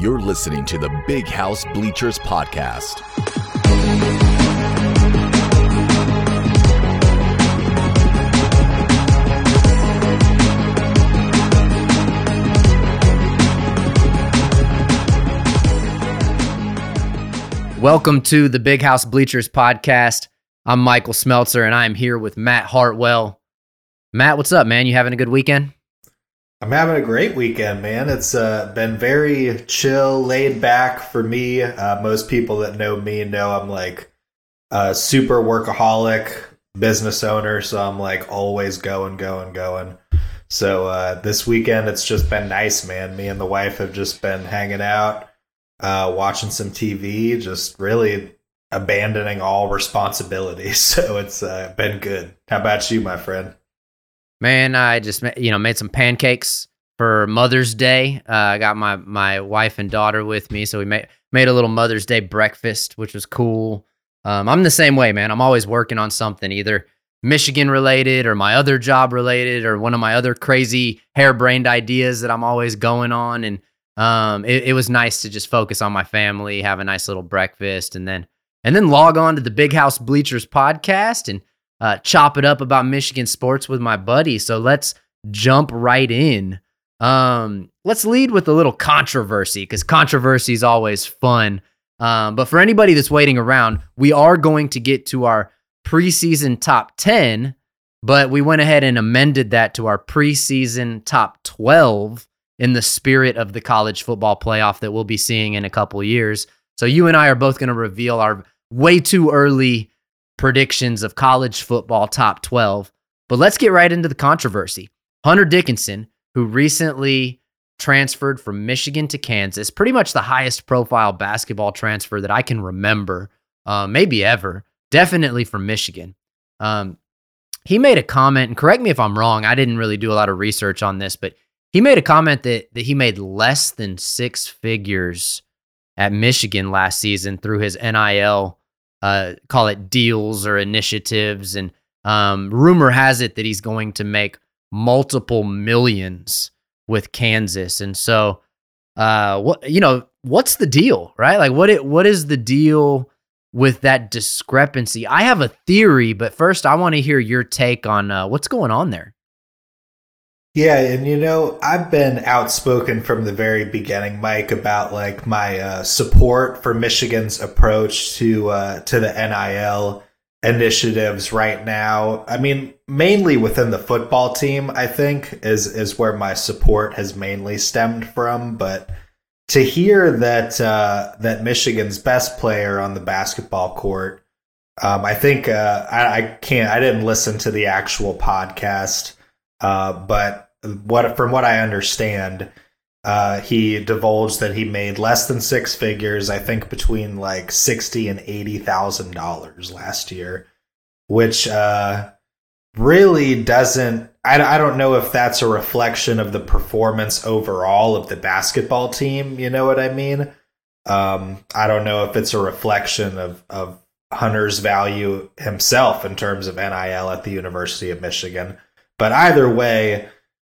You're listening to the Big House Bleachers Podcast. Welcome to the Big House Bleachers podcast. I'm Michael Smeltzer and I'm here with Matt Hartwell. Matt, what's up, man? You having a good weekend? I'm having a great weekend, man. It's uh, been very chill, laid back for me. Uh, most people that know me know I'm like a super workaholic business owner, so I'm like always going, going, going. So uh, this weekend, it's just been nice, man. Me and the wife have just been hanging out, uh, watching some TV, just really abandoning all responsibility. So it's uh, been good. How about you, my friend? Man, I just you know made some pancakes for Mother's Day. Uh, I got my my wife and daughter with me, so we made made a little Mother's Day breakfast, which was cool. Um, I'm the same way, man. I'm always working on something, either Michigan related or my other job related or one of my other crazy harebrained ideas that I'm always going on. And um, it, it was nice to just focus on my family, have a nice little breakfast, and then and then log on to the Big House Bleachers podcast and uh, chop it up about Michigan sports with my buddy. So let's jump right in. Um, let's lead with a little controversy because controversy is always fun. Um, but for anybody that's waiting around, we are going to get to our preseason top 10, but we went ahead and amended that to our preseason top 12 in the spirit of the college football playoff that we'll be seeing in a couple years. So you and I are both going to reveal our way too early predictions of college football top 12. But let's get right into the controversy. Hunter Dickinson, who recently transferred from Michigan to Kansas, pretty much the highest profile basketball transfer that I can remember, uh, maybe ever, definitely from Michigan. Um, he made a comment, and correct me if I'm wrong, I didn't really do a lot of research on this, but he made a comment that, that he made less than six figures at Michigan last season through his NIL uh, call it deals or initiatives. And um, rumor has it that he's going to make multiple millions with Kansas. And so, uh, what you know, what's the deal, right? Like, what it, what is the deal with that discrepancy? I have a theory, but first, I want to hear your take on uh, what's going on there. Yeah, and you know, I've been outspoken from the very beginning, Mike, about like my uh, support for Michigan's approach to uh, to the NIL initiatives right now. I mean, mainly within the football team, I think is is where my support has mainly stemmed from. But to hear that uh, that Michigan's best player on the basketball court, um, I think uh, I, I can't. I didn't listen to the actual podcast, uh, but what from what I understand, uh, he divulged that he made less than six figures. I think between like sixty and eighty thousand dollars last year, which uh, really doesn't. I, I don't know if that's a reflection of the performance overall of the basketball team. You know what I mean? Um, I don't know if it's a reflection of of Hunter's value himself in terms of NIL at the University of Michigan. But either way,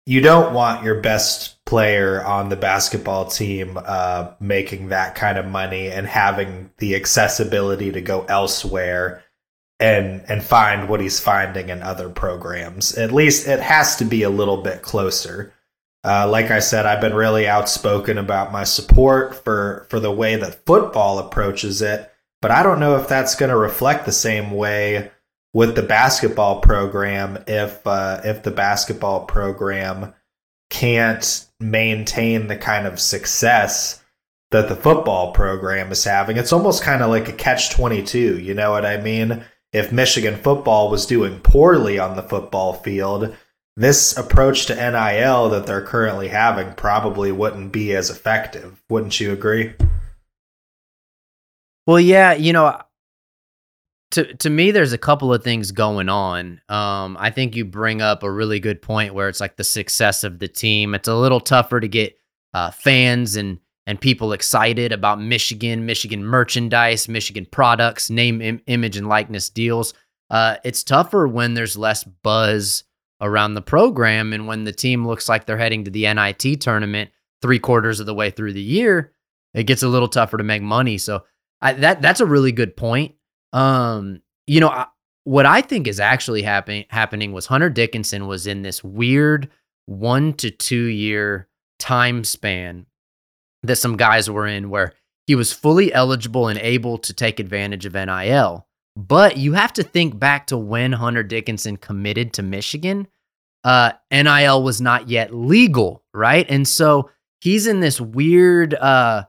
you don't want your best player on the basketball team uh, making that kind of money and having the accessibility to go elsewhere and and find what he's finding in other programs. At least it has to be a little bit closer. Uh, like I said, I've been really outspoken about my support for for the way that football approaches it, but I don't know if that's going to reflect the same way with the basketball program if uh, if the basketball program can't maintain the kind of success that the football program is having. It's almost kind of like a catch 22, you know what I mean? If Michigan football was doing poorly on the football field, this approach to NIL that they're currently having probably wouldn't be as effective. Wouldn't you agree? Well, yeah, you know, to to me there's a couple of things going on um, i think you bring up a really good point where it's like the success of the team it's a little tougher to get uh, fans and and people excited about michigan michigan merchandise michigan products name Im- image and likeness deals uh, it's tougher when there's less buzz around the program and when the team looks like they're heading to the nit tournament three quarters of the way through the year it gets a little tougher to make money. So I, that that's a really good point. Um, you know, I, what I think is actually happening happening was Hunter Dickinson was in this weird one to two year time span that some guys were in where he was fully eligible and able to take advantage of NIL. But you have to think back to when Hunter Dickinson committed to Michigan. Uh, NIL was not yet legal, right? And so he's in this weird, uh,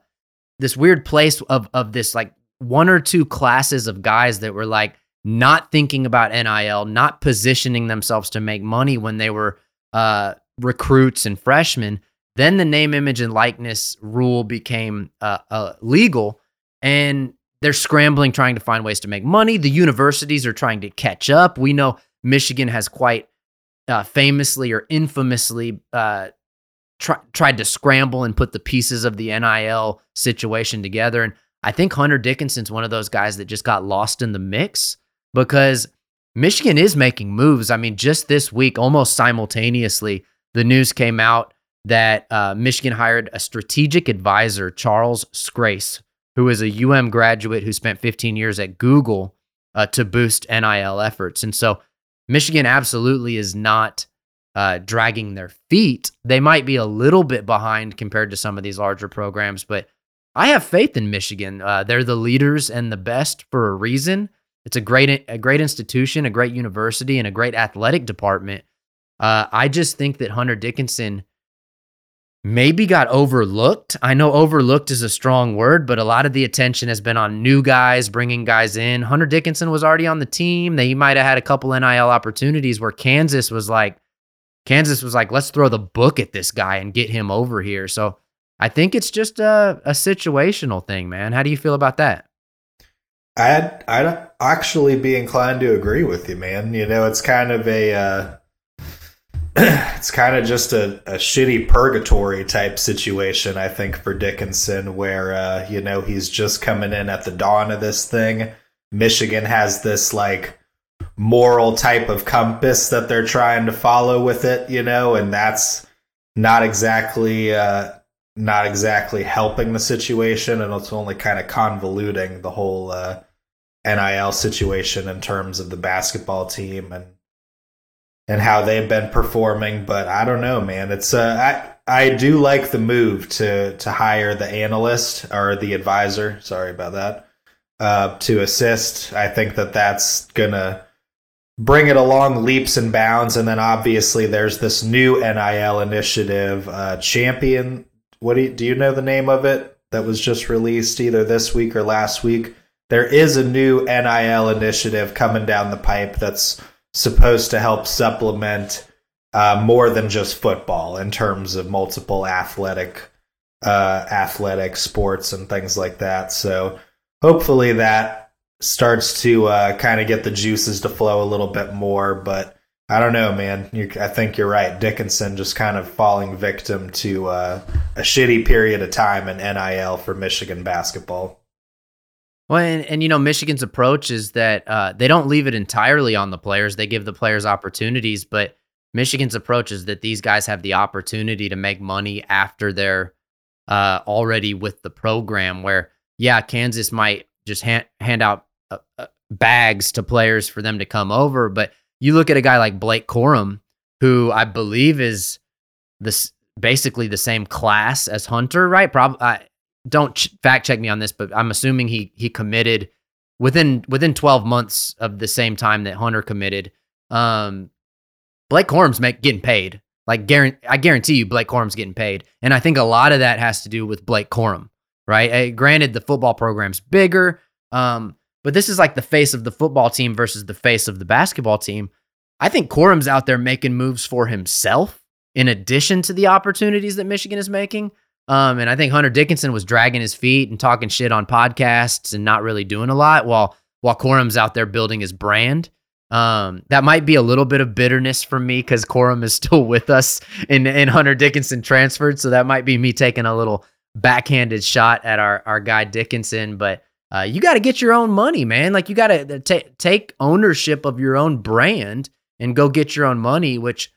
this weird place of of this like one or two classes of guys that were like not thinking about NIL, not positioning themselves to make money when they were uh, recruits and freshmen. Then the name, image, and likeness rule became uh, uh, legal, and they're scrambling trying to find ways to make money. The universities are trying to catch up. We know Michigan has quite uh, famously or infamously uh, try, tried to scramble and put the pieces of the NIL situation together. And I think Hunter Dickinson's one of those guys that just got lost in the mix because Michigan is making moves. I mean, just this week, almost simultaneously, the news came out that uh, Michigan hired a strategic advisor, Charles Scrase, who is a UM graduate who spent 15 years at Google uh, to boost NIL efforts. And so Michigan absolutely is not uh, dragging their feet. They might be a little bit behind compared to some of these larger programs, but I have faith in Michigan. Uh, they're the leaders and the best for a reason. It's a great, a great institution, a great university, and a great athletic department. Uh, I just think that Hunter Dickinson maybe got overlooked. I know overlooked is a strong word, but a lot of the attention has been on new guys, bringing guys in. Hunter Dickinson was already on the team. They might have had a couple NIL opportunities where Kansas was like, Kansas was like, let's throw the book at this guy and get him over here. So I think it's just a, a situational thing, man. How do you feel about that? I'd I'd actually be inclined to agree with you, man. You know, it's kind of a uh, it's kind of just a, a shitty purgatory type situation, I think, for Dickinson, where, uh, you know, he's just coming in at the dawn of this thing. Michigan has this, like, moral type of compass that they're trying to follow with it, you know, and that's not exactly, uh, not exactly helping the situation, and it's only kind of convoluting the whole, uh, NIL situation in terms of the basketball team and and how they've been performing. But I don't know, man. It's uh, I I do like the move to to hire the analyst or the advisor. Sorry about that. Uh, to assist, I think that that's gonna bring it along leaps and bounds. And then obviously there's this new NIL initiative, uh, Champion. What do you, do you know the name of it? That was just released either this week or last week. There is a new NIL initiative coming down the pipe that's supposed to help supplement uh, more than just football in terms of multiple athletic uh, athletic sports and things like that. So hopefully that starts to uh, kind of get the juices to flow a little bit more. But I don't know, man. You, I think you're right. Dickinson just kind of falling victim to uh, a shitty period of time in NIL for Michigan basketball. Well, and, and you know, Michigan's approach is that uh, they don't leave it entirely on the players. They give the players opportunities, but Michigan's approach is that these guys have the opportunity to make money after they're uh, already with the program. Where, yeah, Kansas might just hand, out uh, uh bags to players for them to come over, but you look at a guy like Blake Corum, who I believe is this basically the same class as Hunter, right? Probably don't ch- fact check me on this, but I'm assuming he he committed within within 12 months of the same time that Hunter committed. Um, Blake Corum's make, getting paid. Like I guarantee you, Blake Corum's getting paid, and I think a lot of that has to do with Blake Corum, right? Uh, granted, the football program's bigger, um, but this is like the face of the football team versus the face of the basketball team. I think Corum's out there making moves for himself in addition to the opportunities that Michigan is making. Um, and I think Hunter Dickinson was dragging his feet and talking shit on podcasts and not really doing a lot while while Corum's out there building his brand. Um, that might be a little bit of bitterness for me because Corum is still with us and, and Hunter Dickinson transferred. So that might be me taking a little backhanded shot at our, our guy Dickinson. But uh, you got to get your own money, man. Like you got to t- take ownership of your own brand and go get your own money, which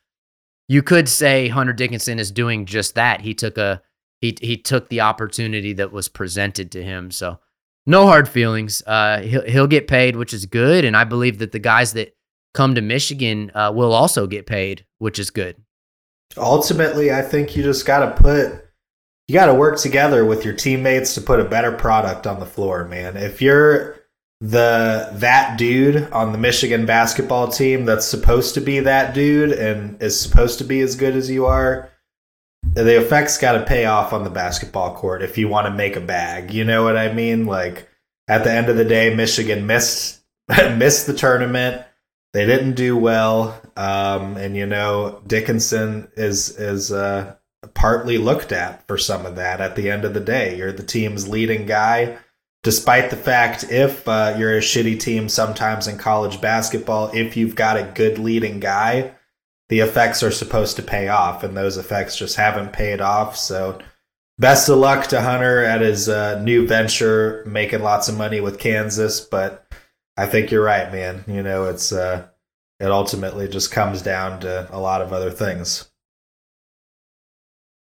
you could say Hunter Dickinson is doing just that. He took a he he took the opportunity that was presented to him. So no hard feelings. Uh, he'll he'll get paid, which is good, and I believe that the guys that come to Michigan uh, will also get paid, which is good. Ultimately, I think you just got to put you got to work together with your teammates to put a better product on the floor, man. If you're the that dude on the Michigan basketball team that's supposed to be that dude and is supposed to be as good as you are, the effects got to pay off on the basketball court if you want to make a bag. You know what I mean? Like at the end of the day, Michigan missed missed the tournament. They didn't do well, um, and you know Dickinson is is uh, partly looked at for some of that. At the end of the day, you're the team's leading guy despite the fact if uh, you're a shitty team sometimes in college basketball, if you've got a good leading guy, the effects are supposed to pay off, and those effects just haven't paid off. So, best of luck to Hunter at his uh, new venture, making lots of money with Kansas. But I think you're right, man. You know, it's uh, it ultimately just comes down to a lot of other things.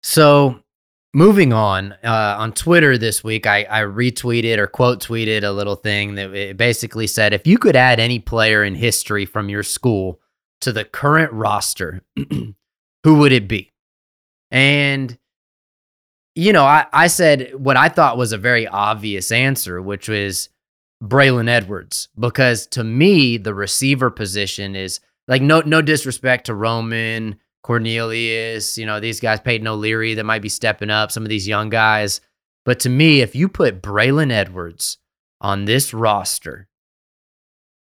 So Moving on, uh, on Twitter this week, I, I retweeted or quote tweeted a little thing that basically said if you could add any player in history from your school to the current roster, who would it be? And, you know, I, I said what I thought was a very obvious answer, which was Braylon Edwards, because to me, the receiver position is like no no disrespect to Roman Cornelius, you know, these guys, Peyton O'Leary that might be stepping up, some of these young guys. But to me, if you put Braylon Edwards on this roster,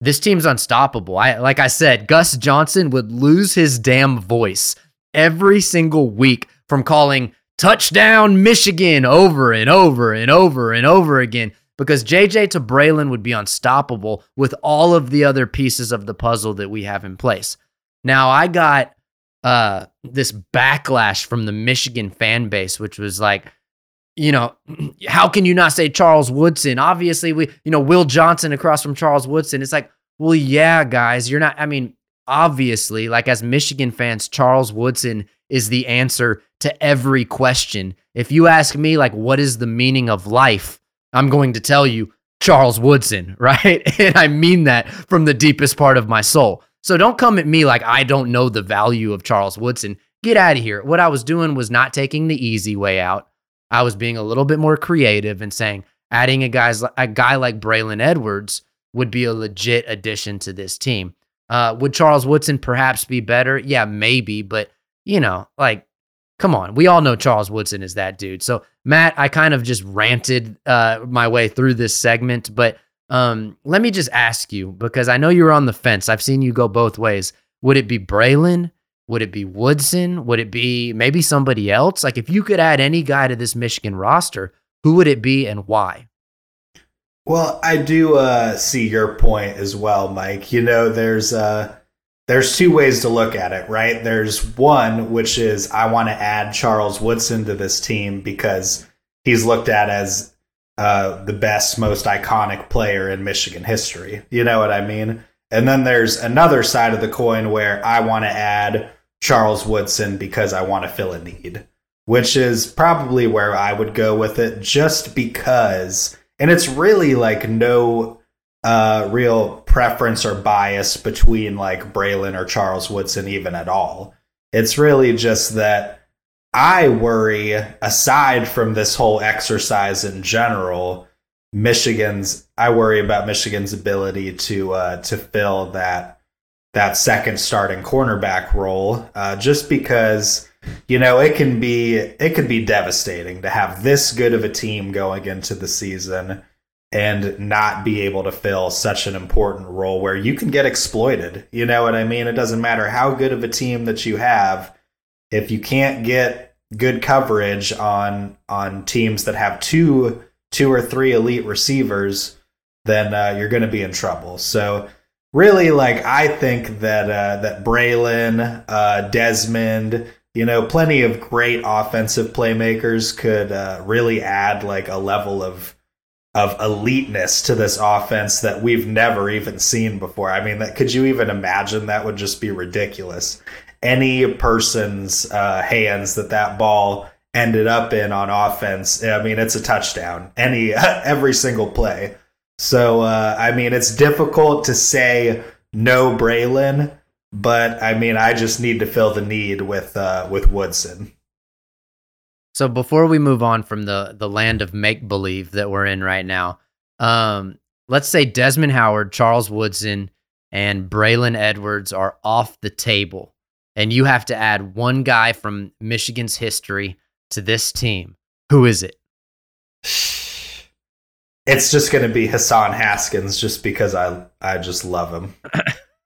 this team's unstoppable. I like I said, Gus Johnson would lose his damn voice every single week from calling touchdown Michigan over and over and over and over again because JJ to Braylon would be unstoppable with all of the other pieces of the puzzle that we have in place. Now, I got uh, this backlash from the Michigan fan base, which was like, you know, how can you not say Charles Woodson? Obviously, we, you know, Will Johnson across from Charles Woodson. It's like, well, yeah, guys, you're not, I mean, obviously, like as Michigan fans, Charles Woodson is the answer to every question. If you ask me, like, what is the meaning of life? I'm going to tell you Charles Woodson, right? and I mean that from the deepest part of my soul. So don't come at me like I don't know the value of Charles Woodson. Get out of here. What I was doing was not taking the easy way out. I was being a little bit more creative and saying adding a guy's a guy like Braylon Edwards would be a legit addition to this team. Uh, would Charles Woodson perhaps be better? Yeah, maybe, but you know, like, come on, we all know Charles Woodson is that dude. So Matt, I kind of just ranted uh, my way through this segment, but um, let me just ask you because I know you're on the fence. I've seen you go both ways. Would it be Braylon? Would it be Woodson? Would it be maybe somebody else? Like if you could add any guy to this Michigan roster, who would it be and why? Well, I do uh, see your point as well, Mike. You know, there's uh, there's two ways to look at it, right? There's one which is I want to add Charles Woodson to this team because he's looked at as uh, the best, most iconic player in Michigan history. You know what I mean? And then there's another side of the coin where I want to add Charles Woodson because I want to fill a need, which is probably where I would go with it just because. And it's really like no uh, real preference or bias between like Braylon or Charles Woodson, even at all. It's really just that I worry, aside from this whole exercise in general, Michigan's I worry about Michigan's ability to uh, to fill that that second starting cornerback role, uh, just because you know it can be it can be devastating to have this good of a team going into the season and not be able to fill such an important role where you can get exploited. You know what I mean? It doesn't matter how good of a team that you have if you can't get good coverage on on teams that have two two or three elite receivers, then uh, you're going to be in trouble. So really, like I think that uh, that Braylon, uh, Desmond, you know, plenty of great offensive playmakers could uh, really add like a level of of eliteness to this offense that we've never even seen before. I mean, that could you even imagine? That would just be ridiculous any person's uh, hands that that ball ended up in on offense, I mean, it's a touchdown any every single play. So uh, I mean, it's difficult to say no Braylon, but I mean, I just need to fill the need with uh, with Woodson. So before we move on from the the land of make believe that we're in right now, um, let's say Desmond Howard, Charles Woodson, and Braylon Edwards are off the table, and you have to add one guy from Michigan's history to this team. Who is it? It's just going to be Hassan Haskins, just because I I just love him.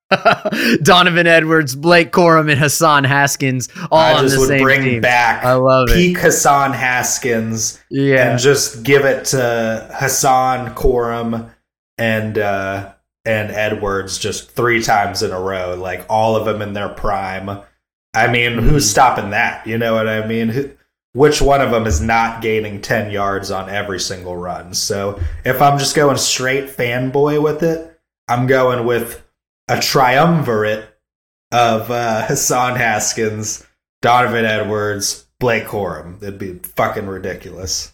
Donovan Edwards, Blake Corum, and Hassan Haskins all I on the same bring team. back I love peak it. Hassan Haskins, yeah, and just give it to Hassan Corum and uh, and Edwards just three times in a row, like all of them in their prime. I mean, mm-hmm. who's stopping that? You know what I mean? which one of them is not gaining 10 yards on every single run? So if I'm just going straight fanboy with it, I'm going with a triumvirate of uh, Hassan Haskins, Donovan Edwards, Blake Corum. It'd be fucking ridiculous.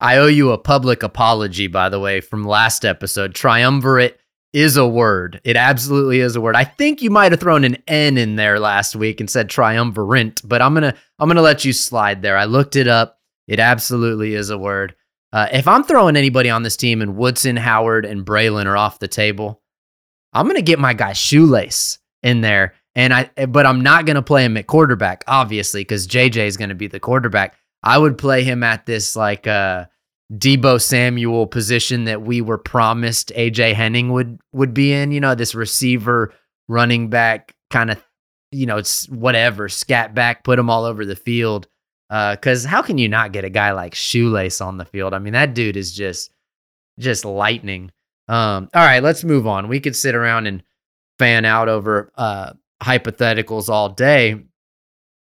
I owe you a public apology, by the way, from last episode. Triumvirate is a word. It absolutely is a word. I think you might have thrown an N in there last week and said triumvirate, but I'm gonna I'm gonna let you slide there. I looked it up. It absolutely is a word. Uh, if I'm throwing anybody on this team and Woodson, Howard, and Braylon are off the table, I'm gonna get my guy Shoelace in there, and I but I'm not gonna play him at quarterback, obviously, because JJ is gonna be the quarterback. I would play him at this like uh Deebo Samuel position that we were promised AJ Henning would would be in, you know, this receiver running back kind of you know, it's whatever, scat back, put him all over the field. Uh, cause how can you not get a guy like Shoelace on the field? I mean, that dude is just just lightning. Um, all right, let's move on. We could sit around and fan out over uh hypotheticals all day.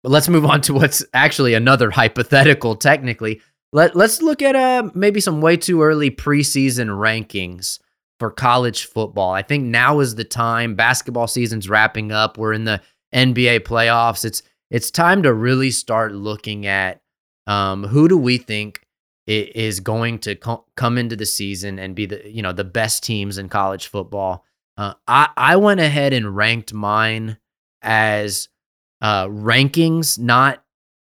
But let's move on to what's actually another hypothetical technically. Let let's look at uh maybe some way too early preseason rankings for college football. I think now is the time. Basketball season's wrapping up. We're in the NBA playoffs. It's it's time to really start looking at um, who do we think is going to co- come into the season and be the you know the best teams in college football. Uh, I I went ahead and ranked mine as uh, rankings, not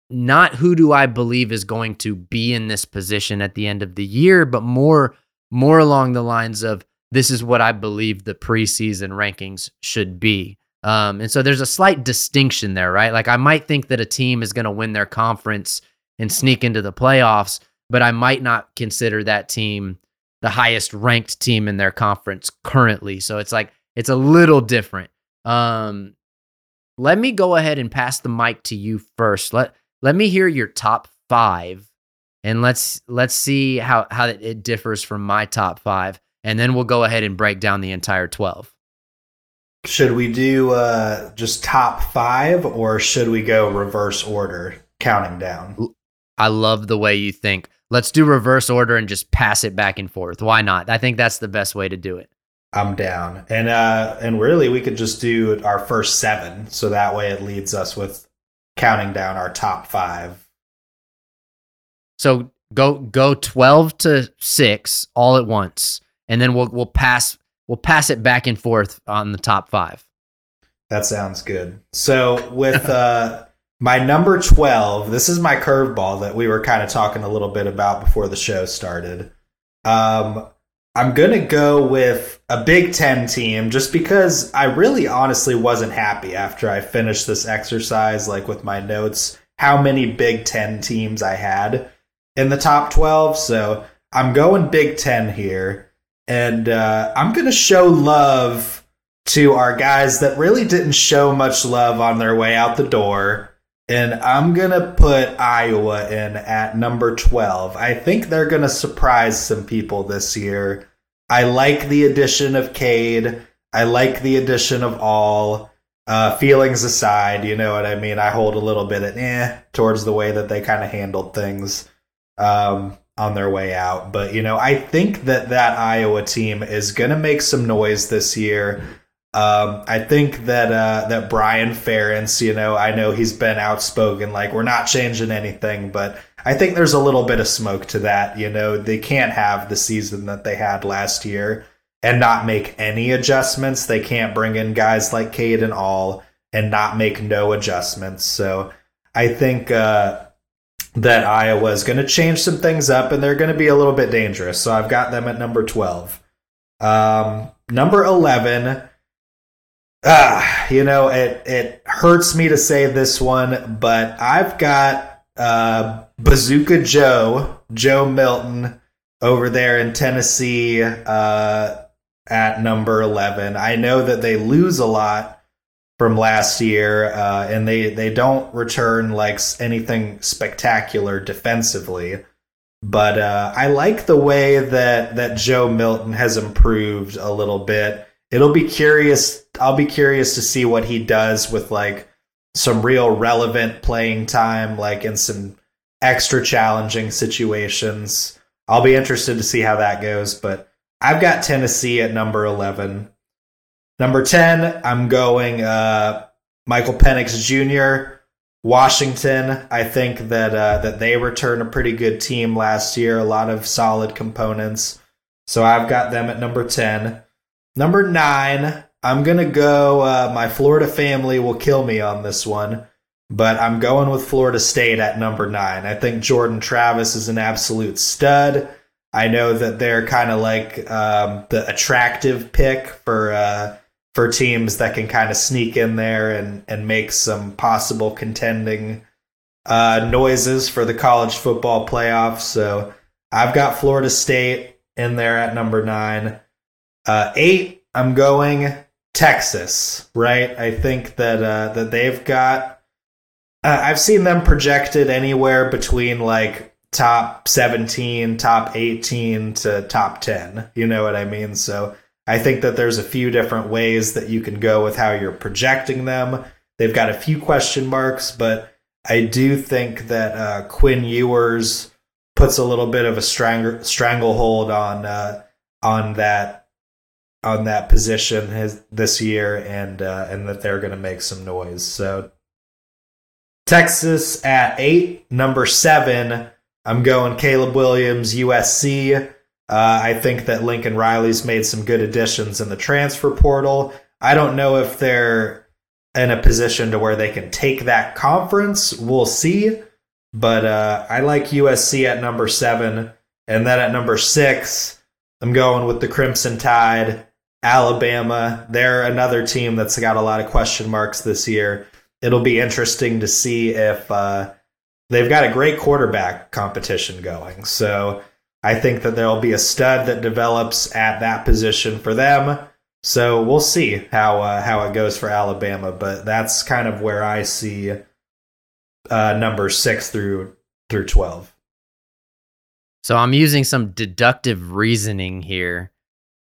not who do I believe is going to be in this position at the end of the year, but more more along the lines of this is what I believe the preseason rankings should be. Um, and so there's a slight distinction there, right? Like I might think that a team is going to win their conference and sneak into the playoffs, but I might not consider that team the highest ranked team in their conference currently. So it's like it's a little different. Um, let me go ahead and pass the mic to you first. Let let me hear your top five, and let's let's see how how it differs from my top five, and then we'll go ahead and break down the entire twelve. Should we do uh, just top five, or should we go reverse order, counting down? I love the way you think. Let's do reverse order and just pass it back and forth. Why not? I think that's the best way to do it. I'm down. And uh and really we could just do our first 7 so that way it leads us with counting down our top five. So go go twelve to six all at once, and then we'll we'll pass we'll pass it back and forth on the top five. That sounds good. So with uh, my number twelve, this is my curveball that we were kind of talking a little bit about before the show started. Um, I'm gonna go with a Big Ten team just because I really honestly wasn't happy after I finished this exercise, like with my notes, how many Big Ten teams I had in the top 12. So I'm going Big Ten here, and uh, I'm gonna show love to our guys that really didn't show much love on their way out the door. And I'm going to put Iowa in at number 12. I think they're going to surprise some people this year. I like the addition of Cade. I like the addition of All. Uh, feelings aside, you know what I mean? I hold a little bit of eh towards the way that they kind of handled things um, on their way out. But, you know, I think that that Iowa team is going to make some noise this year. Um, I think that uh, that Brian Ferentz, you know, I know he's been outspoken, like we're not changing anything, but I think there's a little bit of smoke to that. You know, they can't have the season that they had last year and not make any adjustments. They can't bring in guys like Cade and All and not make no adjustments. So I think uh, that Iowa is going to change some things up and they're going to be a little bit dangerous. So I've got them at number 12. Um, number 11. Ah, you know, it, it hurts me to say this one, but I've got uh, Bazooka Joe, Joe Milton, over there in Tennessee uh, at number 11. I know that they lose a lot from last year, uh, and they they don't return like anything spectacular defensively. But uh, I like the way that that Joe Milton has improved a little bit. It'll be curious. I'll be curious to see what he does with like some real relevant playing time, like in some extra challenging situations. I'll be interested to see how that goes. But I've got Tennessee at number eleven. Number 10, I'm going uh, Michael Penix Jr., Washington. I think that uh, that they returned a pretty good team last year, a lot of solid components. So I've got them at number 10. Number 9, I'm going to go uh, my Florida family will kill me on this one, but I'm going with Florida State at number 9. I think Jordan Travis is an absolute stud. I know that they're kind of like um, the attractive pick for uh, for teams that can kind of sneak in there and and make some possible contending uh, noises for the college football playoffs. So I've got Florida State in there at number nine. Uh, eight, I'm going Texas. Right, I think that uh, that they've got. Uh, I've seen them projected anywhere between like top 17, top 18 to top 10. You know what I mean? So I think that there's a few different ways that you can go with how you're projecting them. They've got a few question marks, but I do think that uh, Quinn Ewers puts a little bit of a strang- stranglehold on uh, on that on that position his, this year, and uh, and that they're going to make some noise. So Texas at eight, number seven. I'm going Caleb Williams, USC. Uh, I think that Lincoln Riley's made some good additions in the transfer portal. I don't know if they're in a position to where they can take that conference. We'll see. But uh, I like USC at number seven. And then at number six, I'm going with the Crimson Tide, Alabama. They're another team that's got a lot of question marks this year. It'll be interesting to see if uh, they've got a great quarterback competition going. So I think that there'll be a stud that develops at that position for them. So we'll see how uh, how it goes for Alabama, but that's kind of where I see uh, number six through through twelve. So I'm using some deductive reasoning here.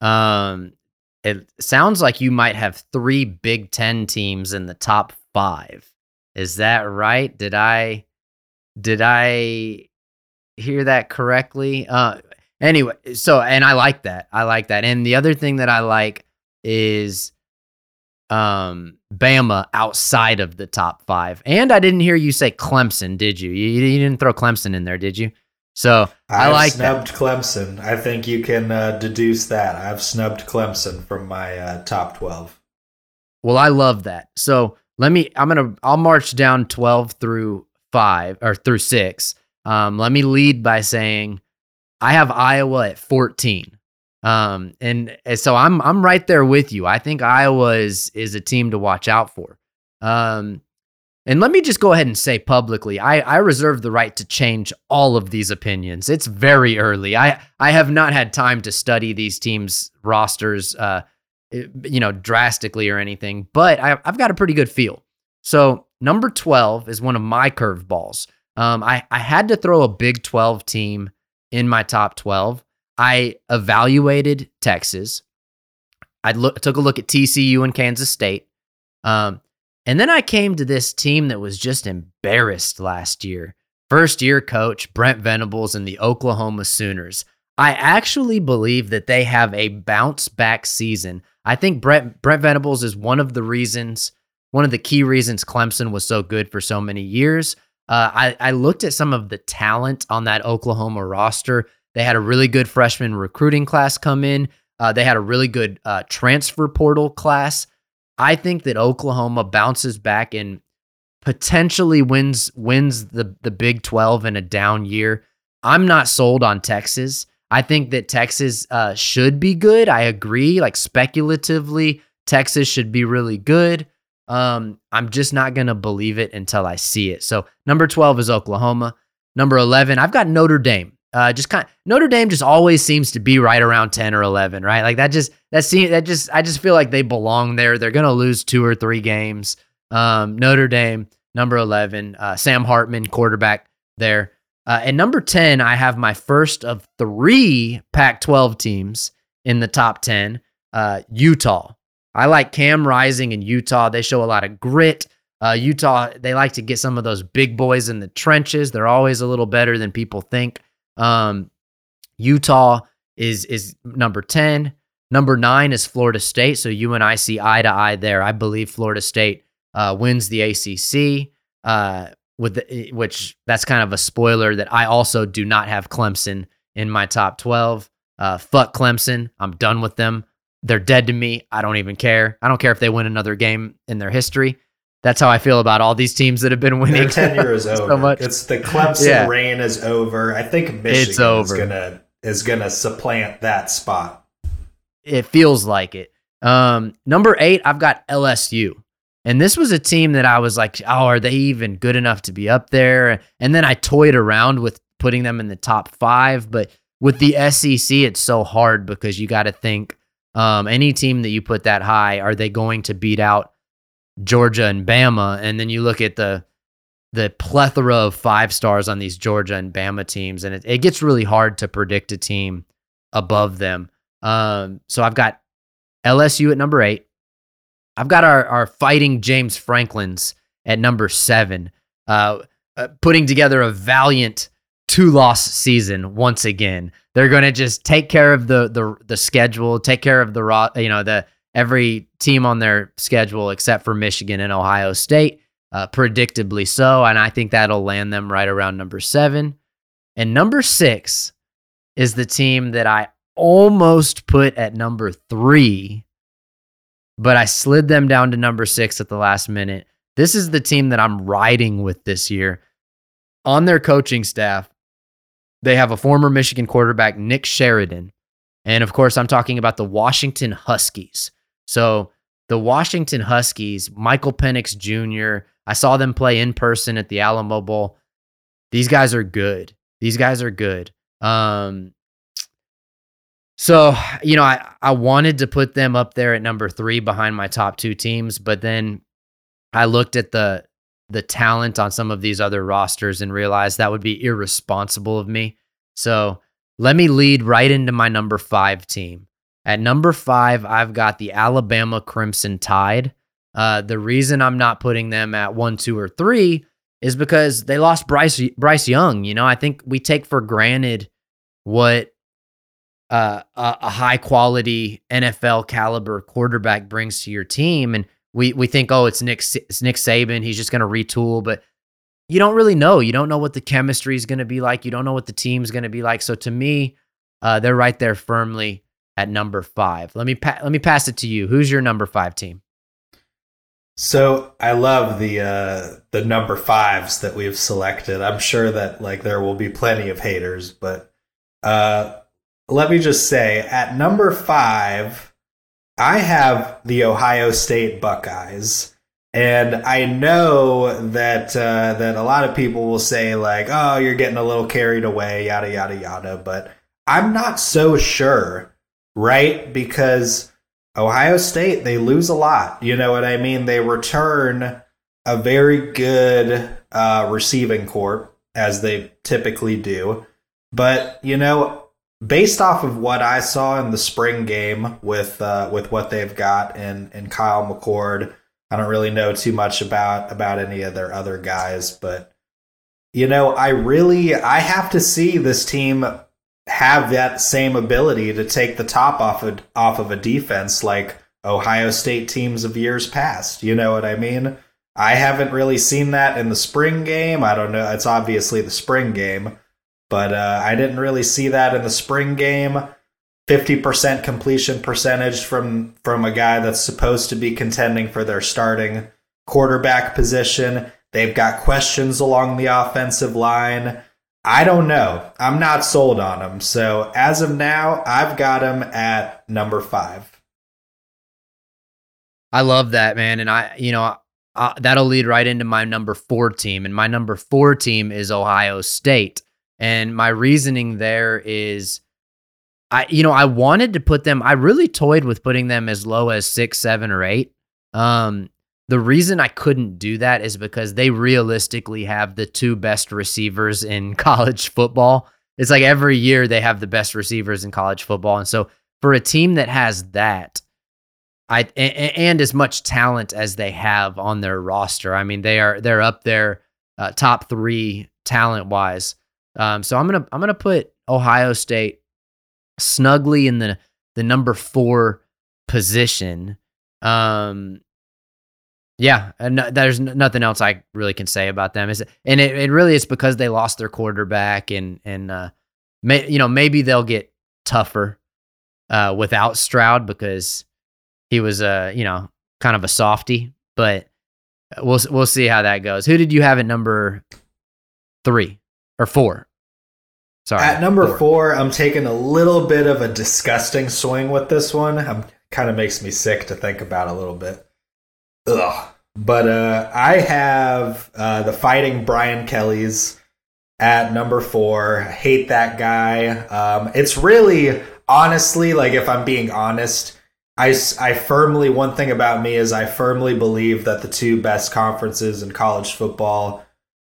Um, it sounds like you might have three Big Ten teams in the top five. Is that right? Did I did I hear that correctly. Uh, anyway, so and I like that. I like that. And the other thing that I like is um Bama outside of the top five. And I didn't hear you say Clemson, did you? You, you didn't throw Clemson in there, did you? So I, I like snubbed that. Clemson. I think you can uh, deduce that. I've snubbed Clemson from my uh, top twelve. Well, I love that. So let me. I'm gonna. I'll march down twelve through five or through six. Um, let me lead by saying I have Iowa at 14. Um, and, and so I'm I'm right there with you. I think Iowa is is a team to watch out for. Um, and let me just go ahead and say publicly, I, I reserve the right to change all of these opinions. It's very early. I, I have not had time to study these teams' rosters, uh, you know, drastically or anything, but I, I've got a pretty good feel. So number 12 is one of my curveballs. Um, I, I had to throw a Big 12 team in my top 12. I evaluated Texas. I look, took a look at TCU and Kansas State. Um, and then I came to this team that was just embarrassed last year. First year coach Brent Venables and the Oklahoma Sooners. I actually believe that they have a bounce back season I think Brett Brent Venables is one of the reasons, one of the key reasons Clemson was so good for so many years. Uh, I, I looked at some of the talent on that Oklahoma roster. They had a really good freshman recruiting class come in. Uh, they had a really good uh, transfer portal class. I think that Oklahoma bounces back and potentially wins wins the the Big 12 in a down year. I'm not sold on Texas. I think that Texas uh, should be good. I agree. Like speculatively, Texas should be really good. Um, I'm just not going to believe it until I see it. So number 12 is Oklahoma. Number 11, I've got Notre Dame. Uh, just kind of, Notre Dame just always seems to be right around 10 or 11, right? Like that just, that seems, that just, I just feel like they belong there. They're going to lose two or three games. Um, Notre Dame, number 11, uh, Sam Hartman, quarterback there. Uh, and number 10, I have my first of three Pac 12 teams in the top 10, uh, Utah. I like Cam Rising in Utah. They show a lot of grit. Uh, Utah, they like to get some of those big boys in the trenches. They're always a little better than people think. Um, Utah is is number 10. Number nine is Florida State. So you and I see eye to eye there. I believe Florida State uh, wins the ACC. Uh, with the, eh, which that's kind of a spoiler that I also do not have Clemson in my top 12. Uh, fuck Clemson. I'm done with them. They're dead to me. I don't even care. I don't care if they win another game in their history. That's how I feel about all these teams that have been winning. Their tenure is so over. Much. It's the Clemson yeah. reign is over. I think Michigan is gonna is gonna supplant that spot. It feels like it. Um, number eight, I've got LSU. And this was a team that I was like, oh, are they even good enough to be up there? And then I toyed around with putting them in the top five. But with the SEC, it's so hard because you got to think um, any team that you put that high, are they going to beat out Georgia and Bama? And then you look at the the plethora of five stars on these Georgia and Bama teams, and it, it gets really hard to predict a team above them. Um, so I've got LSU at number eight. I've got our, our fighting James Franklin's at number seven, uh, uh, putting together a valiant two loss season once again. They're going to just take care of the the the schedule, take care of the you know the every team on their schedule except for Michigan and Ohio State, uh, predictably so, and I think that'll land them right around number seven. And number six is the team that I almost put at number three but I slid them down to number six at the last minute. This is the team that I'm riding with this year. On their coaching staff, they have a former Michigan quarterback, Nick Sheridan. And of course, I'm talking about the Washington Huskies. So the Washington Huskies, Michael Penix Jr., I saw them play in person at the Alamo Bowl. These guys are good. These guys are good. Um, so, you know, I, I wanted to put them up there at number three behind my top two teams, but then I looked at the the talent on some of these other rosters and realized that would be irresponsible of me. So let me lead right into my number five team. At number five, I've got the Alabama Crimson Tide. Uh, the reason I'm not putting them at one, two, or three is because they lost Bryce Bryce Young. You know, I think we take for granted what uh, a, high quality NFL caliber quarterback brings to your team, and we we think, oh, it's Nick it's Nick Saban, he's just going to retool, but you don't really know. You don't know what the chemistry is going to be like. You don't know what the team's going to be like. So to me, uh, they're right there firmly at number five. Let me pa- let me pass it to you. Who's your number five team? So I love the uh, the number fives that we've selected. I'm sure that like there will be plenty of haters, but uh, let me just say at number five, I have the Ohio State Buckeyes. And I know that uh, that a lot of people will say like, "Oh, you're getting a little carried away," yada yada yada. But I'm not so sure, right? Because Ohio State they lose a lot. You know what I mean? They return a very good uh, receiving corps as they typically do, but you know based off of what I saw in the spring game with uh, with what they've got in in Kyle McCord, I don't really know too much about about any of their other guys, but you know, I really I have to see this team have that same ability to take the top off of off of a defense like Ohio State teams of years past. You know what I mean? I haven't really seen that in the spring game. I don't know. It's obviously the spring game, but uh, I didn't really see that in the spring game. 50% completion percentage from from a guy that's supposed to be contending for their starting quarterback position. They've got questions along the offensive line. I don't know. I'm not sold on him. So as of now, I've got him at number five. I love that, man. And I, you know, that'll lead right into my number four team. And my number four team is Ohio State. And my reasoning there is I, you know, I wanted to put them, I really toyed with putting them as low as six, seven, or eight. Um, the reason I couldn't do that is because they realistically have the two best receivers in college football. It's like every year they have the best receivers in college football. And so for a team that has that, I and, as much talent as they have on their roster, I mean they are they're up there uh, top three talent wise. Um, so I'm gonna I'm gonna put Ohio State snugly in the the number four position. Um, yeah, and there's nothing else I really can say about them. Is and it, it really is because they lost their quarterback and and uh, may, you know maybe they'll get tougher uh, without Stroud because he was a uh, you know kind of a softy, but we'll we'll see how that goes. Who did you have at number three or four? Sorry, at number four. four, I'm taking a little bit of a disgusting swing with this one. I'm kind of makes me sick to think about a little bit. Ugh. But uh, I have uh, the Fighting Brian Kellys at number four. I hate that guy. Um, it's really, honestly, like if I'm being honest, I, I firmly, one thing about me is I firmly believe that the two best conferences in college football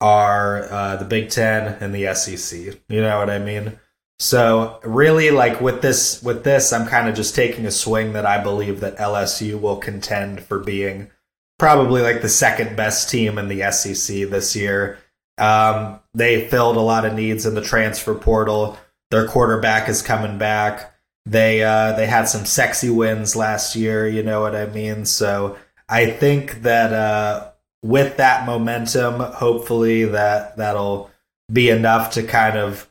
are uh, the Big Ten and the SEC. You know what I mean? So really, like with this, with this, I'm kind of just taking a swing that I believe that LSU will contend for being probably like the second best team in the SEC this year. Um, they filled a lot of needs in the transfer portal. Their quarterback is coming back. They uh, they had some sexy wins last year. You know what I mean? So I think that uh, with that momentum, hopefully that that'll be enough to kind of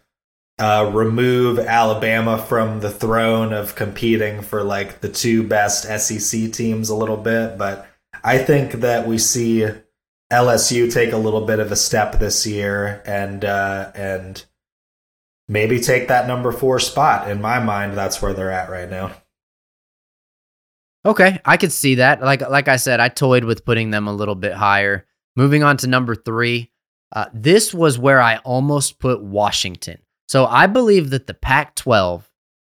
uh, remove Alabama from the throne of competing for like the two best SEC teams a little bit, but I think that we see LSU take a little bit of a step this year and uh, and maybe take that number four spot. In my mind, that's where they're at right now. Okay, I could see that. Like like I said, I toyed with putting them a little bit higher. Moving on to number three, uh, this was where I almost put Washington. So I believe that the Pac-12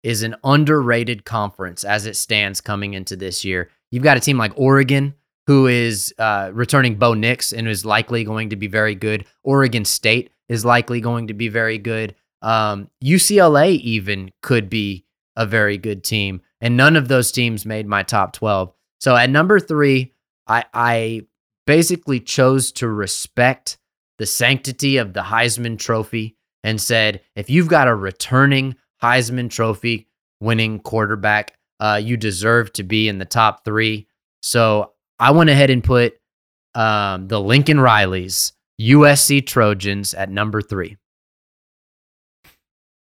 is an underrated conference as it stands coming into this year. You've got a team like Oregon who is uh, returning Bo Nix and is likely going to be very good. Oregon State is likely going to be very good. Um, UCLA even could be a very good team, and none of those teams made my top twelve. So at number three, I, I basically chose to respect the sanctity of the Heisman Trophy and said, if you've got a returning Heisman Trophy winning quarterback, uh, you deserve to be in the top three. So I went ahead and put um, the Lincoln Rileys, USC Trojans, at number three.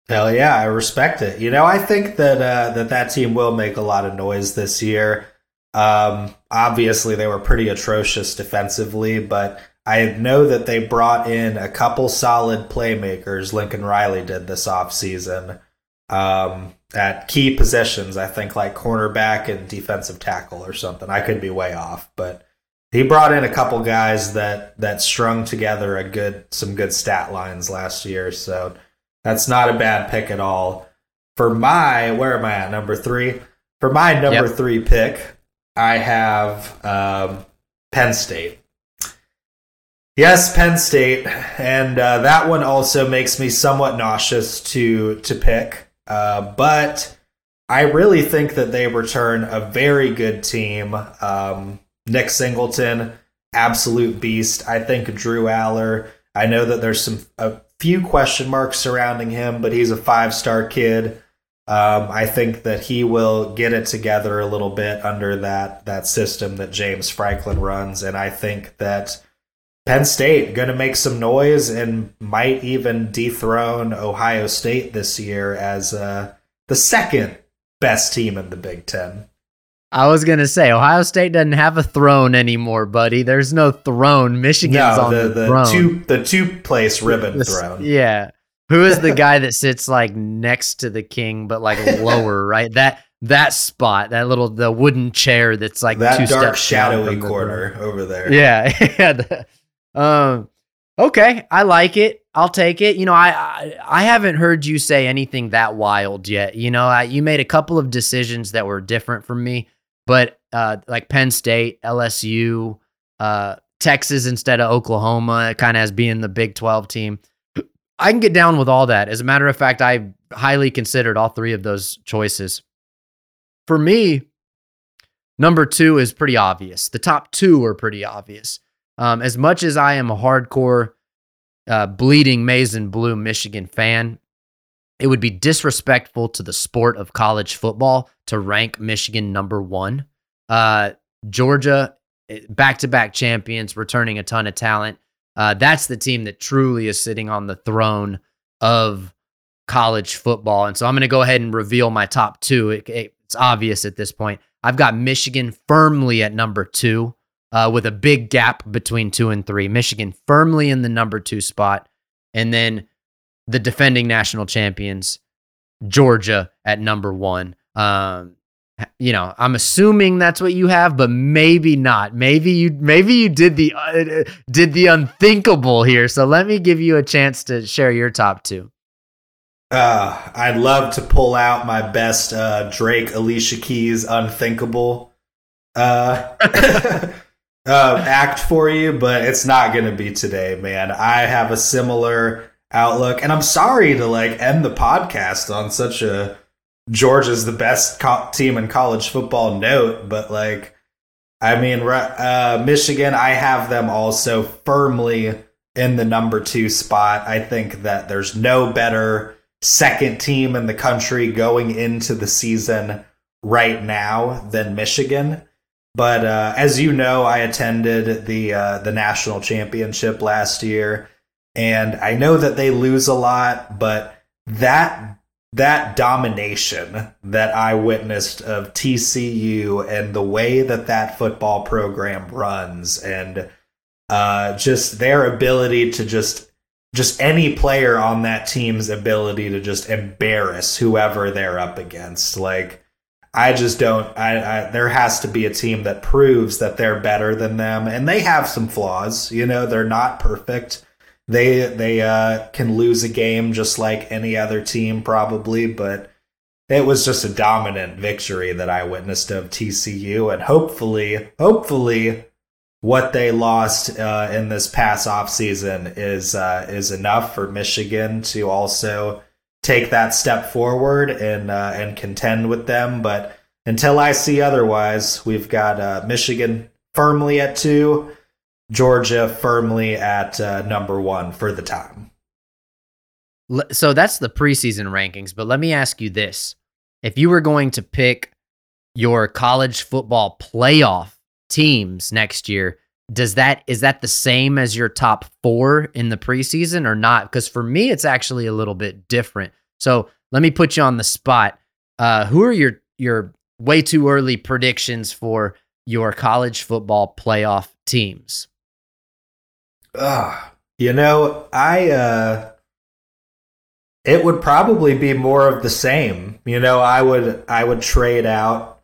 Hell yeah, I respect it. You know, I think that uh, that that team will make a lot of noise this year. Um, obviously, they were pretty atrocious defensively, but I know that they brought in a couple solid playmakers. Lincoln Riley did this offseason um, at key positions. I think like cornerback and defensive tackle or something. I could be way off, but he brought in a couple guys that that strung together a good some good stat lines last year. So that's not a bad pick at all. For my where am I at number three? For my number yep. three pick, I have um, Penn State. Yes, Penn State, and uh, that one also makes me somewhat nauseous to to pick. Uh, but I really think that they return a very good team. Um, Nick Singleton, absolute beast. I think Drew Allar. I know that there's some a few question marks surrounding him, but he's a five star kid. Um, I think that he will get it together a little bit under that that system that James Franklin runs, and I think that Penn State going to make some noise and might even dethrone Ohio State this year as uh, the second best team in the Big Ten. I was gonna say Ohio State doesn't have a throne anymore, buddy. There's no throne. Michigan's no, on the, the, the throne. two the two place ribbon The- throne. Yeah. Who is the guy that sits like next to the king, but like lower, right? That that spot, that little the wooden chair that's like that two dark shadowy corner over there. Yeah, yeah. the- um, okay, I like it. I'll take it. You know, I, I I haven't heard you say anything that wild yet. You know, I, you made a couple of decisions that were different from me, but uh, like Penn State, LSU, uh, Texas instead of Oklahoma, kind of as being the Big Twelve team. I can get down with all that. As a matter of fact, I highly considered all three of those choices. For me, number two is pretty obvious. The top two are pretty obvious. Um, as much as I am a hardcore uh, bleeding maize and blue Michigan fan, it would be disrespectful to the sport of college football to rank Michigan number one. Uh, Georgia, back to back champions, returning a ton of talent. Uh, that's the team that truly is sitting on the throne of college football. And so I'm going to go ahead and reveal my top two. It- it- it's obvious at this point. I've got Michigan firmly at number two, uh, with a big gap between two and three. Michigan firmly in the number two spot. And then the defending national champions, Georgia at number one. Um, you know, I'm assuming that's what you have, but maybe not. Maybe you maybe you did the uh, did the unthinkable here. So let me give you a chance to share your top two. Uh, I'd love to pull out my best uh, Drake Alicia Keys unthinkable uh, uh, act for you, but it's not going to be today, man. I have a similar outlook, and I'm sorry to like end the podcast on such a Georgia's the best co- team in college football note, but like, I mean, uh, Michigan, I have them also firmly in the number two spot. I think that there's no better second team in the country going into the season right now than Michigan. But uh, as you know, I attended the uh, the national championship last year, and I know that they lose a lot, but that that domination that I witnessed of TCU and the way that that football program runs, and uh, just their ability to just just any player on that team's ability to just embarrass whoever they're up against, like. I just don't. I, I there has to be a team that proves that they're better than them, and they have some flaws. You know, they're not perfect. They they uh, can lose a game just like any other team, probably. But it was just a dominant victory that I witnessed of TCU, and hopefully, hopefully, what they lost uh, in this past off season is uh, is enough for Michigan to also take that step forward and uh, and contend with them. But until I see otherwise, we've got uh, Michigan firmly at two, Georgia firmly at uh, number one for the time. So that's the preseason rankings. But let me ask you this: If you were going to pick your college football playoff teams next year, does that is that the same as your top four in the preseason or not? Because for me, it's actually a little bit different. So let me put you on the spot. Uh, who are your your way too early predictions for your college football playoff teams? Ugh. You know, I uh it would probably be more of the same. You know, I would I would trade out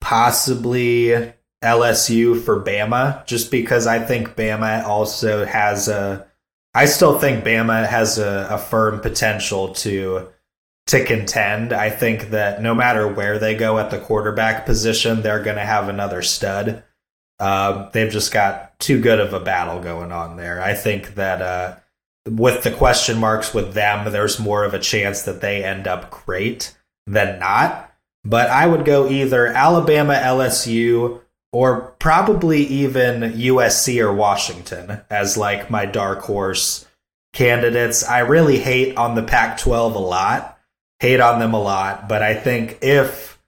possibly LSU for Bama just because I think Bama also has a I still think Bama has a, a firm potential to to contend. I think that no matter where they go at the quarterback position, they're going to have another stud. Um, they've just got too good of a battle going on there. I think that uh, with the question marks with them, there's more of a chance that they end up great than not. But I would go either Alabama, LSU, or probably even USC or Washington as like my dark horse candidates. I really hate on the Pac 12 a lot. hate on them a lot, but I think if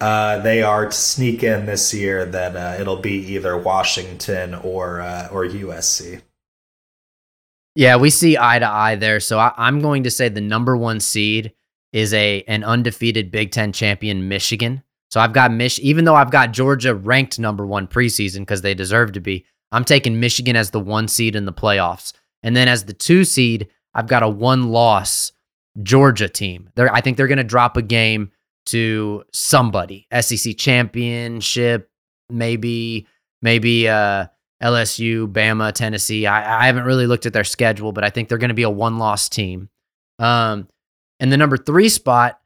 uh, they are to sneak in this year, then uh, it'll be either Washington or uh, or USC. Yeah, we see eye to eye there. So I, I'm going to say the number one seed is a an undefeated Big Ten champion, Michigan. So I've got Mich, even though I've got Georgia ranked number one preseason because they deserve to be. I'm taking Michigan as the one seed in the playoffs, and then as the two seed, I've got a one loss Georgia team. They're, I think they're going to drop a game to somebody, SEC championship, maybe, maybe uh, LSU, Bama, Tennessee. I, I haven't really looked at their schedule, but I think they're going to be a one loss team. Um, and the number three spot,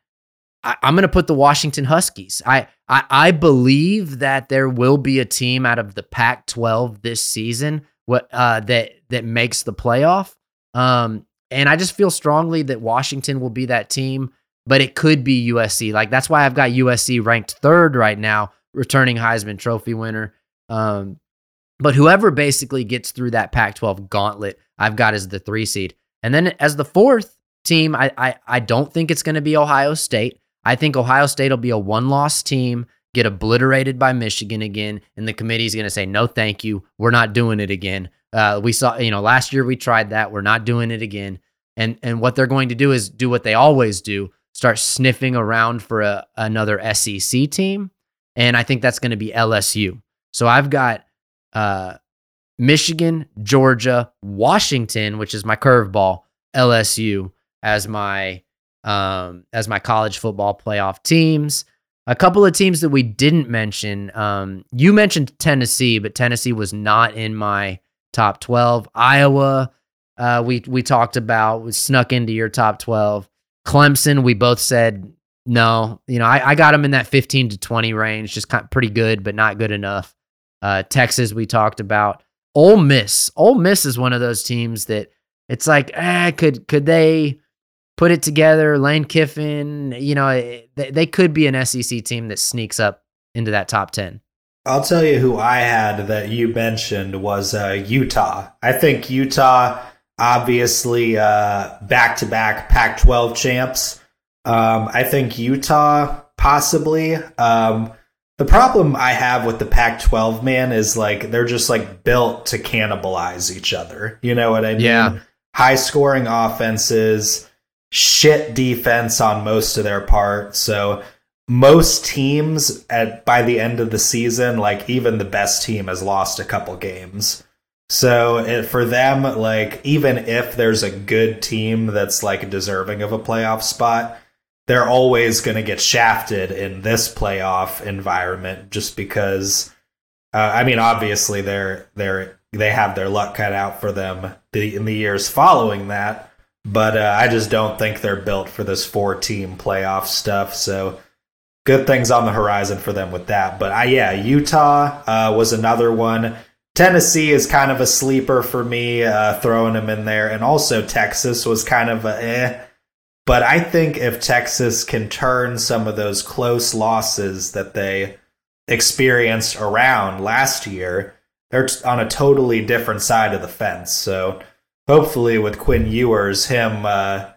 I, am going to put the Washington Huskies. I, I I believe that there will be a team out of the Pac-12 this season what uh, that that makes the playoff. Um, and I just feel strongly that Washington will be that team, but it could be USC. Like that's why I've got USC ranked third right now, returning Heisman Trophy winner. Um, but whoever basically gets through that Pac 12 gauntlet, I've got as the three seed. And then as the fourth team, I, I, I don't think it's going to be Ohio State. I think Ohio State will be a one loss team, get obliterated by Michigan again, and the committee is going to say, no, thank you. We're not doing it again. Uh, we saw, you know, last year we tried that. We're not doing it again. And and what they're going to do is do what they always do: start sniffing around for a, another SEC team. And I think that's going to be LSU. So I've got uh, Michigan, Georgia, Washington, which is my curveball, LSU as my um, as my college football playoff teams. A couple of teams that we didn't mention. Um, you mentioned Tennessee, but Tennessee was not in my top 12. Iowa, uh, we we talked about was snuck into your top 12. Clemson, we both said no. You know, I, I got them in that 15 to 20 range, just kind of pretty good, but not good enough. Uh, Texas, we talked about. Ole Miss, Ole Miss is one of those teams that it's like, eh, could could they put it together? Lane Kiffin, you know, eh, they, they could be an SEC team that sneaks up into that top 10. I'll tell you who I had that you mentioned was uh, Utah. I think Utah, obviously, back to back Pac 12 champs. Um, I think Utah, possibly. Um, the problem I have with the Pac 12, man, is like they're just like built to cannibalize each other. You know what I mean? Yeah. High scoring offenses, shit defense on most of their part. So most teams at by the end of the season, like even the best team has lost a couple games. So it, for them, like even if there's a good team that's like deserving of a playoff spot, they're always going to get shafted in this playoff environment just because. Uh, I mean, obviously they're they're they have their luck cut out for them in the years following that, but uh, I just don't think they're built for this four team playoff stuff. So good things on the horizon for them with that. But I, yeah, Utah uh, was another one. Tennessee is kind of a sleeper for me, uh, throwing them in there, and also Texas was kind of a eh. But I think if Texas can turn some of those close losses that they experienced around last year, they're on a totally different side of the fence. So hopefully, with Quinn Ewers, him uh,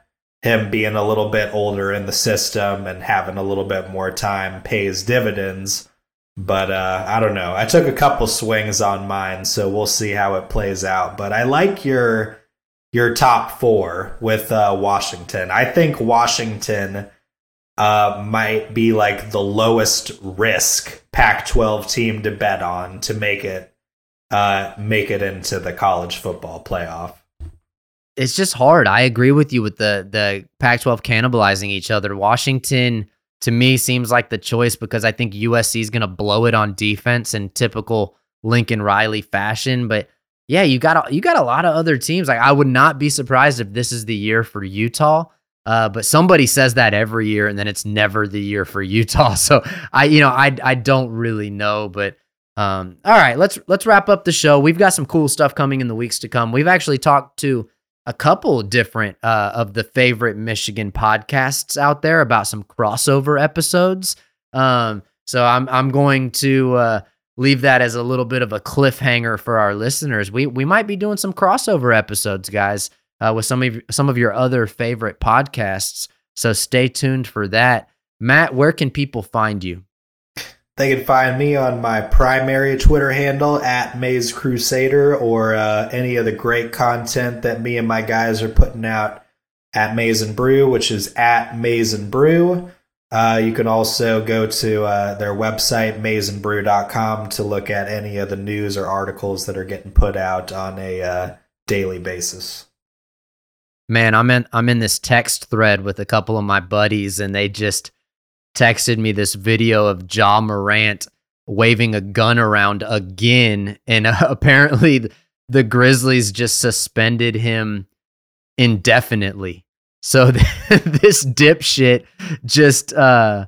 him being a little bit older in the system and having a little bit more time pays dividends. But uh, I don't know. I took a couple swings on mine, so we'll see how it plays out. But I like your your top four with uh, Washington. I think Washington uh, might be like the lowest risk Pac-12 team to bet on to make it uh, make it into the college football playoff it's just hard. I agree with you with the the Pac-12 cannibalizing each other. Washington to me seems like the choice because I think USC is going to blow it on defense in typical Lincoln Riley fashion, but yeah, you got a, you got a lot of other teams. Like I would not be surprised if this is the year for Utah. Uh, but somebody says that every year, and then it's never the year for Utah. So I, you know, I I don't really know, but um, all right, let's let's wrap up the show. We've got some cool stuff coming in the weeks to come. We've actually talked to a couple different uh, of the favorite Michigan podcasts out there about some crossover episodes. Um, so I'm I'm going to uh, leave that as a little bit of a cliffhanger for our listeners. We we might be doing some crossover episodes, guys, uh, with some of some of your other favorite podcasts. So stay tuned for that. Matt, where can people find you? They can find me on my primary Twitter handle at Maize Crusader or uh, any of the great content that me and my guys are putting out at Maize and Brew, which is at Maize and Brew. Uh, you can also go to uh, their website, mazeandbrew.com, to look at any of the news or articles that are getting put out on a uh, daily basis. Man, I'm in I'm in this text thread with a couple of my buddies, and they just texted me this video of Ja Morant waving a gun around again, and uh, apparently the Grizzlies just suspended him indefinitely. So this dipshit just uh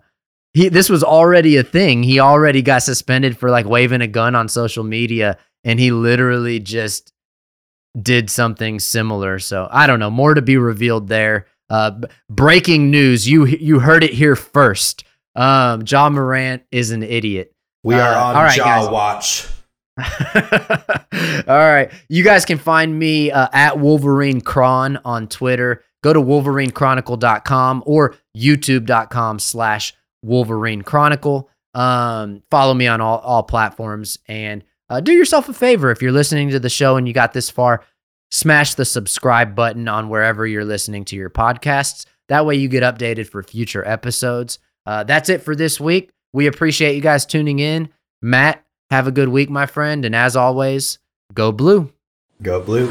he this was already a thing. He already got suspended for like waving a gun on social media and he literally just did something similar. So I don't know, more to be revealed there. Uh breaking news, you you heard it here first. Um Ja Morant is an idiot. We are Uh, on all right, Jaw guys. Watch. All right. You guys can find me uh, at Wolverine Cron on Twitter. Go to wolverinechronicle.com or youtube.com slash Wolverine Chronicle. Um, follow me on all, all platforms and uh, do yourself a favor if you're listening to the show and you got this far, smash the subscribe button on wherever you're listening to your podcasts. That way you get updated for future episodes. Uh, that's it for this week. We appreciate you guys tuning in. Matt, have a good week, my friend. And as always, go blue. Go Blue.